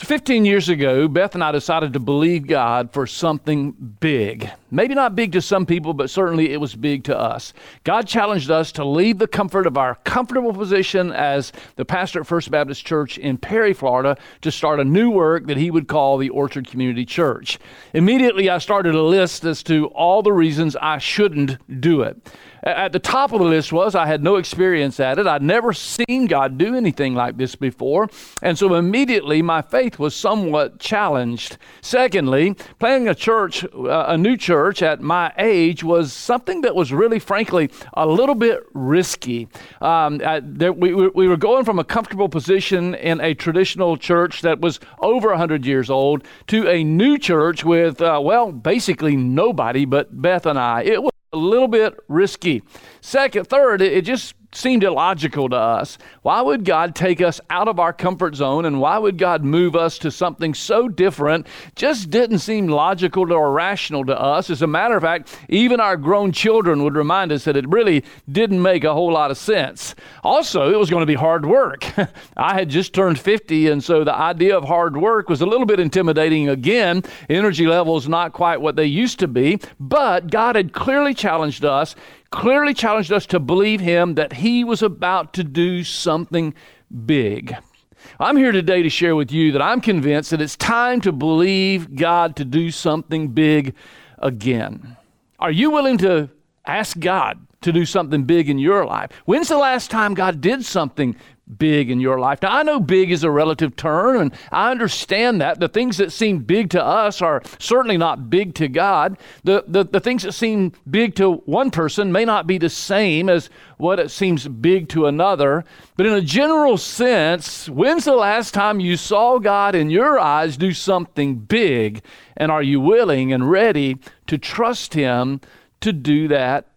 So, 15 years ago, Beth and I decided to believe God for something big. Maybe not big to some people, but certainly it was big to us. God challenged us to leave the comfort of our comfortable position as the pastor at First Baptist Church in Perry, Florida, to start a new work that he would call the Orchard Community Church. Immediately, I started a list as to all the reasons I shouldn't do it. At the top of the list was I had no experience at it. I'd never seen God do anything like this before. And so immediately my faith was somewhat challenged. Secondly, planning a church, uh, a new church at my age was something that was really, frankly, a little bit risky. Um, I, there, we, we were going from a comfortable position in a traditional church that was over 100 years old to a new church with, uh, well, basically nobody but Beth and I. It was a little bit risky. Second, third, it just seemed illogical to us. Why would God take us out of our comfort zone and why would God move us to something so different? Just didn't seem logical or rational to us. As a matter of fact, even our grown children would remind us that it really didn't make a whole lot of sense. Also, it was going to be hard work. I had just turned 50, and so the idea of hard work was a little bit intimidating again. Energy levels not quite what they used to be, but God had clearly challenged us clearly challenged us to believe him that he was about to do something big. I'm here today to share with you that I'm convinced that it's time to believe God to do something big again. Are you willing to ask God to do something big in your life? When's the last time God did something big in your life. Now, I know big is a relative term, and I understand that. The things that seem big to us are certainly not big to God. The, the, the things that seem big to one person may not be the same as what it seems big to another. But in a general sense, when's the last time you saw God in your eyes do something big? And are you willing and ready to trust Him to do that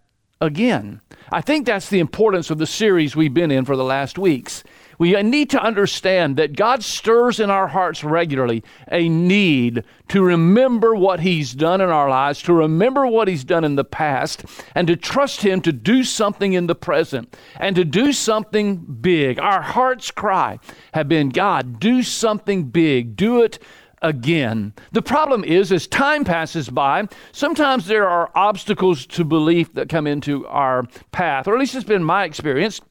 again? I think that's the importance of the series we've been in for the last weeks. We need to understand that God stirs in our hearts regularly a need to remember what He's done in our lives, to remember what He's done in the past, and to trust Him to do something in the present and to do something big. Our heart's cry have been God, do something big, do it again. The problem is, as time passes by, sometimes there are obstacles to belief that come into our path, or at least it's been my experience.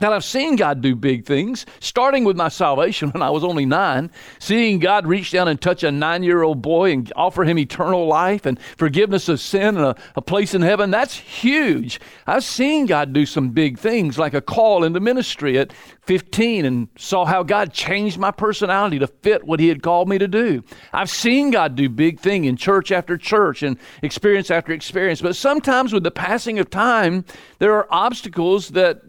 Now, I've seen God do big things, starting with my salvation when I was only nine, seeing God reach down and touch a nine year old boy and offer him eternal life and forgiveness of sin and a, a, place in heaven. That's huge. I've seen God do some big things, like a call into ministry at 15 and saw how God changed my personality to fit what He had called me to do. I've seen God do big things in church after church and experience after experience, but sometimes with the passing of time, there are obstacles that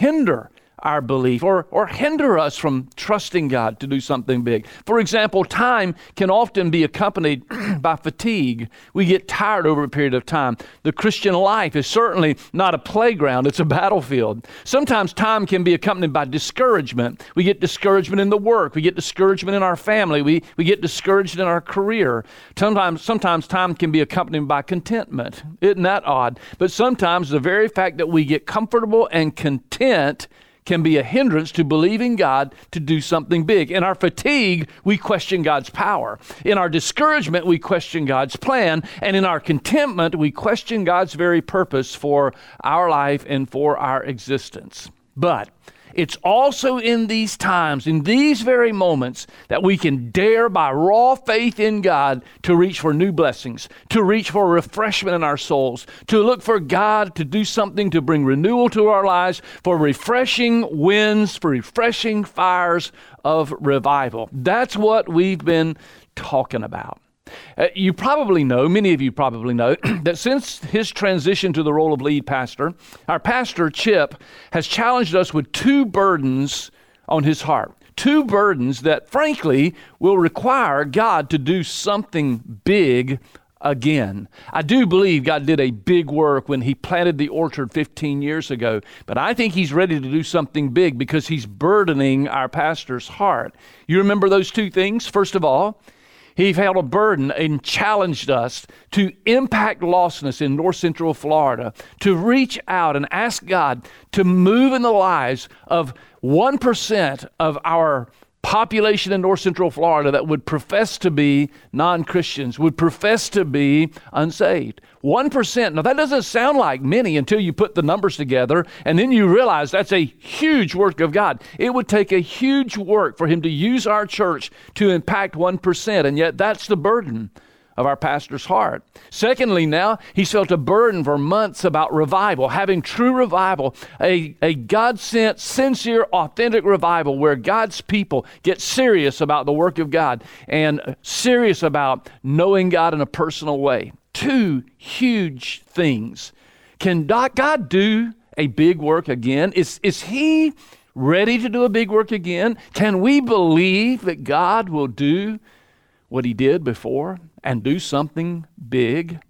hinder our belief or, or hinder us from trusting God to do something big. For example, time can often be accompanied by fatigue. We get tired over a period of time. The Christian life is certainly not a playground, it's a battlefield. Sometimes time can be accompanied by discouragement. We get discouragement in the work, we get discouragement in our family, we, we get discouraged in our career. Sometimes, sometimes time can be accompanied by contentment. Isn't that odd? But sometimes the very fact that we get comfortable and content can be a hindrance to believing God to do something big. In our fatigue, we question God's power. In our discouragement, we question God's plan. And in our contentment, we question God's very purpose for our life and for our existence. But it's also in these times, in these very moments, that we can dare by raw faith in God to reach for new blessings, to reach for refreshment in our souls, to look for God to do something to bring renewal to our lives, for refreshing winds, for refreshing fires of revival. That's what we've been talking about. Uh, you probably know, many of you probably know, that since his transition to the role of lead pastor, our pastor, Chip, has challenged us with two burdens on his heart. Two burdens that, frankly, will require God to do something big again. I do believe God did a big work when He planted the orchard 15 years ago, but I think He's ready to do something big because He's burdening our pastor's heart. You remember those two things? First of all, he felt a burden and challenged us to impact lostness in north central Florida, to reach out and ask God to move in the lives of 1% of our population in north central Florida that would profess to be non Christians, would profess to be unsaved. 1%. Now, that doesn't sound like many until you put the numbers together, and then you realize that's a huge work of God. It would take a huge work for Him to use our church to impact 1%, and yet that's the burden of our pastor's heart. Secondly, now he's felt a burden for months about revival, having true revival, a, a God sent, sincere, authentic revival where God's people get serious about the work of God and serious about knowing God in a personal way. Two huge things. Can God do a big work again? Is, is He ready to do a big work again? Can we believe that God will do what He did before? and do something big?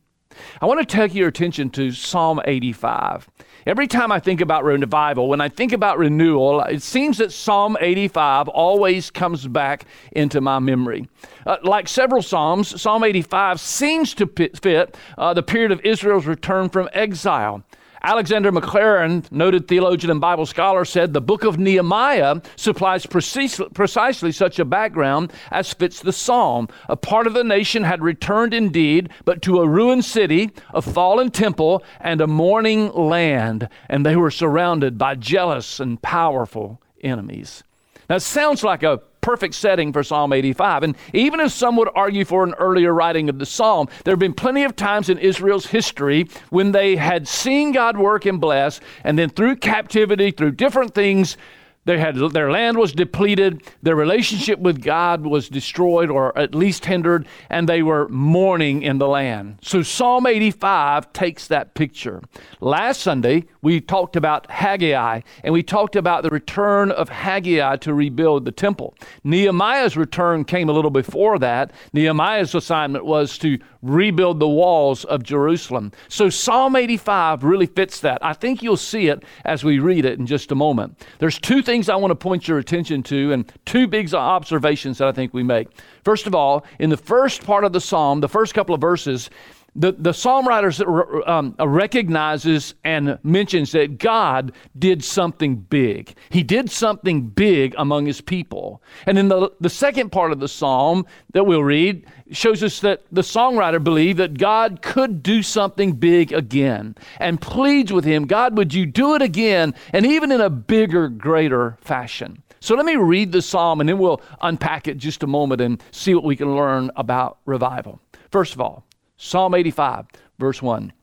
I want to take your attention to Psalm 85. Every time I think about revival, when I think about renewal, it seems that Psalm 85 always comes back into my memory. Uh, like several Psalms, Psalm 85 seems to fit uh, the period of Israel's return from exile. Alexander Maclaren, noted theologian and Bible scholar, said the book of Nehemiah supplies precisely, precisely such a background as fits the psalm. A part of the nation had returned indeed, but to a ruined city, a fallen temple, and a mourning land, and they were surrounded by jealous and powerful enemies. Now, it sounds like a perfect setting for Psalm 85. And even if some would argue for an earlier writing of the psalm, there have been plenty of times in Israel's history when they had seen God work and bless, and then through captivity, through different things, they had, their land was depleted, their relationship with God was destroyed or at least hindered, and they were mourning in the land. So Psalm 85 takes that picture. Last Sunday, we talked about Haggai, and we talked about the return of Haggai to rebuild the temple. Nehemiah's return came a little before that. Nehemiah's assignment was to rebuild the walls of Jerusalem. So Psalm 85 really fits that. I think you'll see it as we read it in just a moment. There's two things I want to point your attention to and two big observations that I think we make. First of all, in the first part of the psalm, the first couple of verses, the, the psalm writer um, recognizes and mentions that God did something big. He did something big among his people. And in the, the second part of the psalm that we'll read shows us that the songwriter believed that God could do something big again and pleads with him, God, would you do it again and even in a bigger, greater fashion? So let me read the psalm and then we'll unpack it just a moment and see what we can learn about revival. First of all, Psalm 85, verse 1.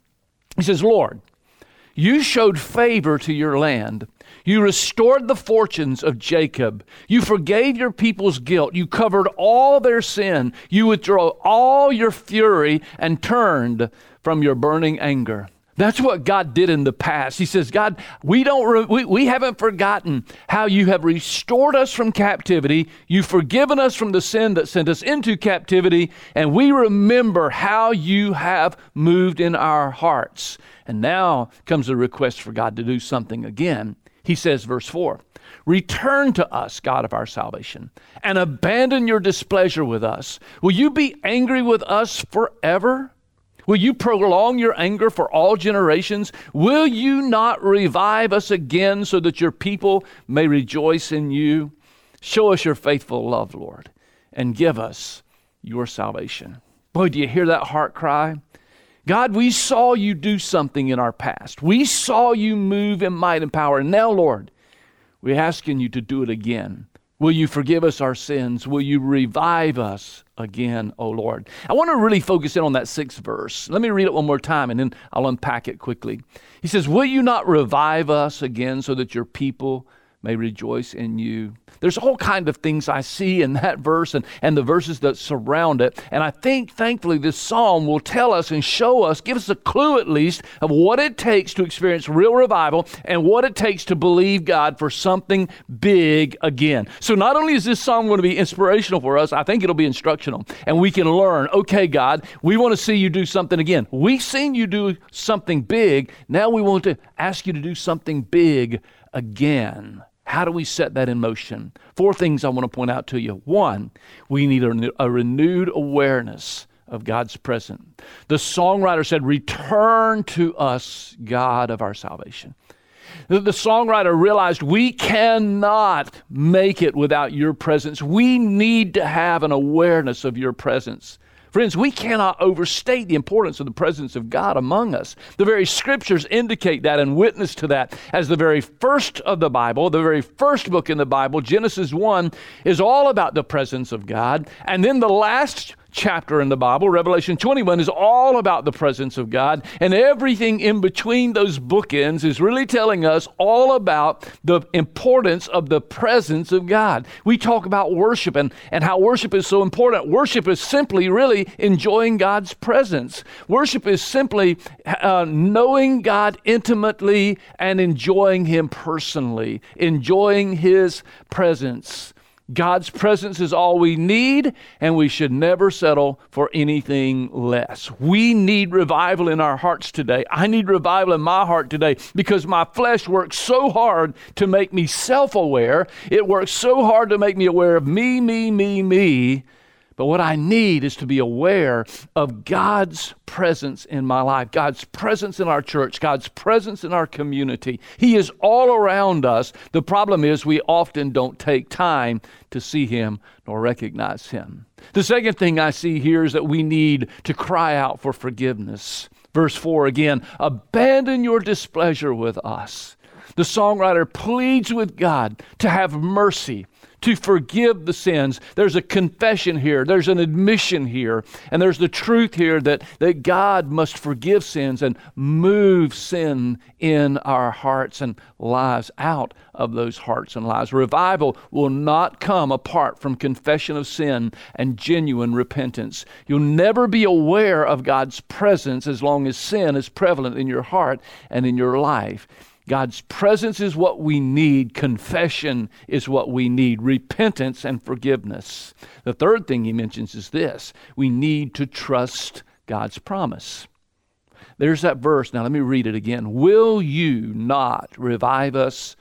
He says, Lord, you showed favor to your land. You restored the fortunes of Jacob. You forgave your people's guilt. You covered all their sin. You withdrew all your fury and turned from your burning anger. That's what God did in the past. He says, God, we don't re- we, we haven't forgotten how you have restored us from captivity. You've forgiven us from the sin that sent us into captivity, and we remember how you have moved in our hearts. And now comes a request for God to do something again. He says, verse 4 Return to us, God of our salvation, and abandon your displeasure with us. Will you be angry with us forever? Will you prolong your anger for all generations? Will you not revive us again so that your people may rejoice in you? Show us your faithful love, Lord, and give us your salvation. Boy, do you hear that heart cry? God, we saw you do something in our past. We saw you move in might and power. And now, Lord, we're asking you to do it again. Will you forgive us our sins? Will you revive us again, O Lord. I want to really focus in on that sixth verse. Let me read it one more time and then I'll unpack it quickly. He says, Will you not revive us again so that your people may rejoice in you? There's all kind of things I see in that verse and, and the verses that surround it. And I think, thankfully, this psalm will tell us and show us, give us a clue at least, of what it takes to experience real revival and what it takes to believe God for something big again. So not only is this psalm going to be inspirational for us, I think it'll be instructional. And we can learn, okay, God, we want to see you do something again. We've seen you do something big. Now we want to ask you to do something big again. How do we set that in motion? Four things I want to point out to you. One, we need a, a renewed awareness of God's presence. The songwriter said, Return to us, God of our salvation. The, the songwriter realized we cannot make it without your presence. We need to have an awareness of your presence. Friends, we cannot overstate the importance of the presence of God among us. The very scriptures indicate that and witness to that. As the very first of the Bible, the very first book in the Bible, Genesis 1, is all about the presence of God. And then the last chapter in the Bible, Revelation 21, is all about the presence of God. And everything in between those bookends is really telling us all about the importance of the presence of God. We talk about worship and, and how worship is so important. Worship is simply really enjoying God's presence. Worship is simply uh, knowing God intimately and enjoying Him personally, enjoying His presence. God's presence is all we need, and we should never settle for anything less. We need revival in our hearts today. I need revival in my heart today because my flesh works so hard to make me self aware. It works so hard to make me aware of me, me, me, me but what I need is to be aware of God's presence in my life, God's presence in our church, God's presence in our community. He is all around us. The problem is we often don't take time to see Him nor recognize Him. The second thing I see here is that we need to cry out for forgiveness. Verse 4 again abandon your displeasure with us. The songwriter pleads with God to have mercy to forgive the sins. There's a confession here, there's an admission here, and there's the truth here that, that God must forgive sins and move sin in our hearts and lives out of those hearts and lives. Revival will not come apart from confession of sin and genuine repentance. You'll never be aware of God's presence as long as sin is prevalent in your heart and in your life. God's presence is what we need. Confession is what we need. Repentance and forgiveness. The third thing he mentions is this we need to trust God's promise. There's that verse. Now let me read it again. Will you not revive us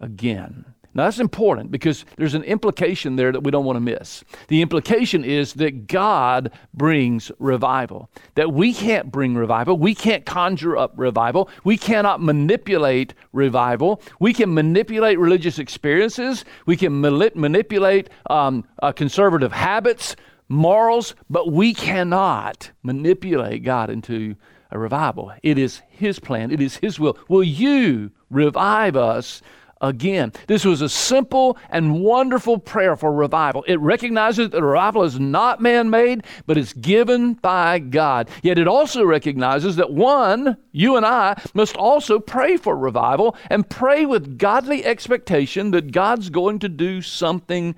again? Now, that's important because there's an implication there that we don't want to miss. The implication is that God brings revival, that we can't bring revival. We can't conjure up revival. We cannot manipulate revival. We can manipulate religious experiences. We can manipulate um, uh, conservative habits, morals, but we cannot manipulate God into a revival. It is His plan, it is His will. Will you revive us? Again. This was a simple and wonderful prayer for revival. It recognizes that revival is not man made, but is given by God. Yet it also recognizes that one, you and I, must also pray for revival and pray with godly expectation that God's going to do something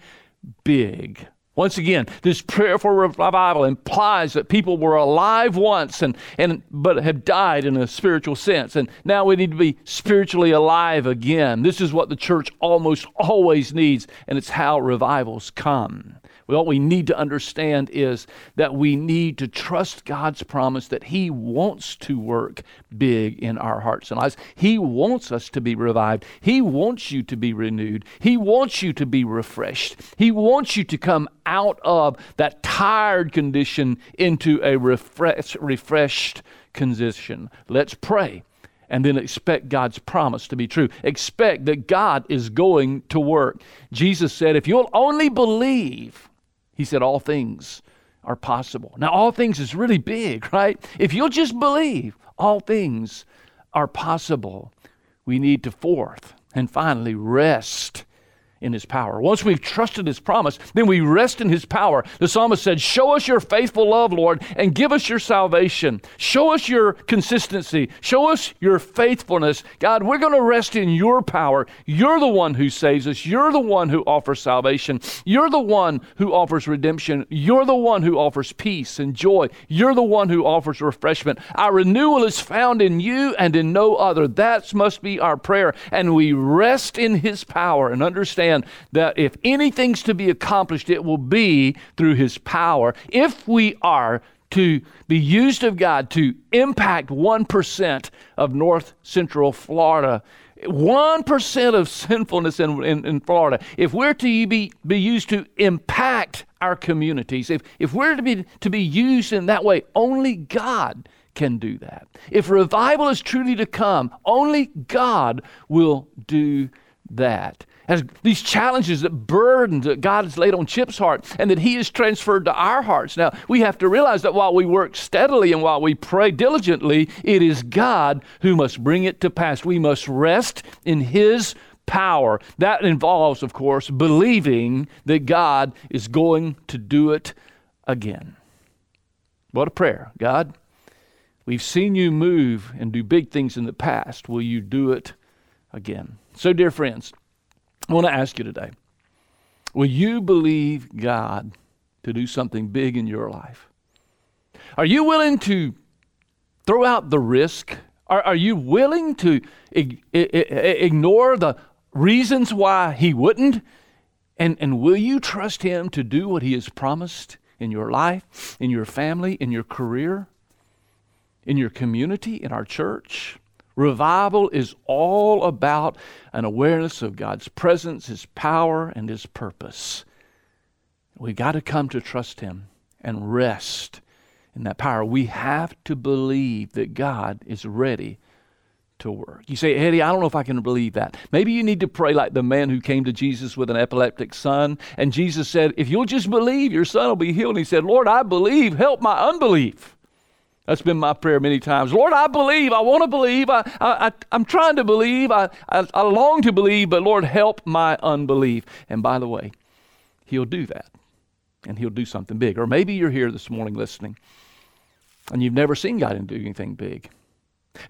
big. Once again, this prayer for revival implies that people were alive once and, and but have died in a spiritual sense. And now we need to be spiritually alive again. This is what the church almost always needs, and it's how revivals come. What we need to understand is that we need to trust God's promise that He wants to work big in our hearts and lives. He wants us to be revived. He wants you to be renewed. He wants you to be refreshed. He wants you to come out of that tired condition into a refresh, refreshed condition. Let's pray and then expect God's promise to be true. Expect that God is going to work. Jesus said, If you'll only believe, he said, All things are possible. Now, all things is really big, right? If you'll just believe, all things are possible. We need to fourth and finally rest in his power. Once we've trusted his promise, then we rest in his power. The psalmist said, Show us your faithful love, Lord, and give us your salvation. Show us your consistency. Show us your faithfulness. God, we're going to rest in your power. You're the one who saves us. You're the one who offers salvation. You're the one who offers redemption. You're the one who offers peace and joy. You're the one who offers refreshment. Our renewal is found in you and in no other. That must be our prayer. And we rest in his power and understand understand that if anything's to be accomplished, it will be through His power. If we are to be used of God to impact 1% of north central Florida, 1% of sinfulness in, in, in, Florida, if we're to be, be used to impact our communities, if, if we're to be, to be used in that way, only God can do that. If revival is truly to come, only God will do that. As these challenges that burden that God has laid on Chip's heart and that He has transferred to our hearts. Now, we have to realize that while we work steadily and while we pray diligently, it is God who must bring it to pass. We must rest in His power. That involves, of course, believing that God is going to do it again. What a prayer. God, we've seen you move and do big things in the past. Will you do it again? So, dear friends, I want to ask you today will you believe God to do something big in your life? Are you willing to throw out the risk? Are, are you willing to ig- ignore the reasons why He wouldn't? And, and will you trust Him to do what He has promised in your life, in your family, in your career, in your community, in our church? Revival is all about an awareness of God's presence, His power, and His purpose. We got to come to trust Him and rest in that power. We have to believe that God is ready to work. You say, Eddie, I don't know if I can believe that. Maybe you need to pray like the man who came to Jesus with an epileptic son, and Jesus said, If you'll just believe, your son will be healed. And he said, Lord, I believe, help my unbelief. That's been my prayer many times. Lord, I believe. I want to believe. I, I, I, am trying to believe. I, I, I long to believe, but Lord, help my unbelief. And by the way, He'll do that. And He'll do something big. Or maybe you're here this morning listening and you've never seen God do anything big.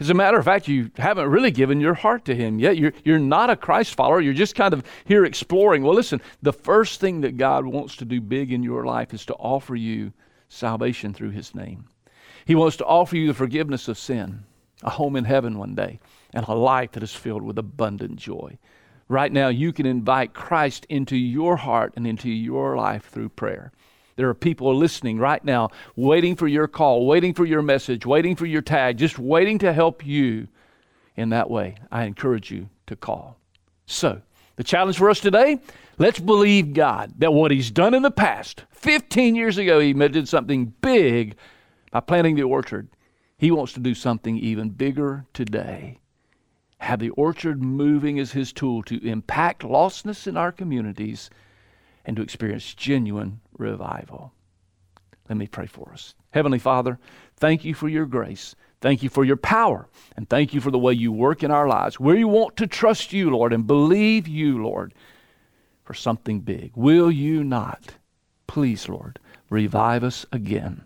As a matter of fact, you haven't really given your heart to Him yet. You're, you're not a Christ follower. You're just kind of here exploring. Well, listen, the first thing that God wants to do big in your life is to offer you salvation through His name. He wants to offer you the forgiveness of sin, a home in heaven one day, and a life that is filled with abundant joy. Right now, you can invite Christ into your heart and into your life through prayer. There are people listening right now, waiting for your call, waiting for your message, waiting for your tag, just waiting to help you in that way. I encourage you to call. So, the challenge for us today let's believe God that what He's done in the past, 15 years ago, He did something big by planting the orchard, He wants to do something even bigger today. Have the orchard moving as His tool to impact lostness in our communities and to experience genuine revival. Let me pray for us. Heavenly Father, thank you for your grace. Thank you for your power. And thank you for the way you work in our lives. You want to trust you, Lord, and believe you, Lord, for something big. Will you not? Please, Lord, revive us again.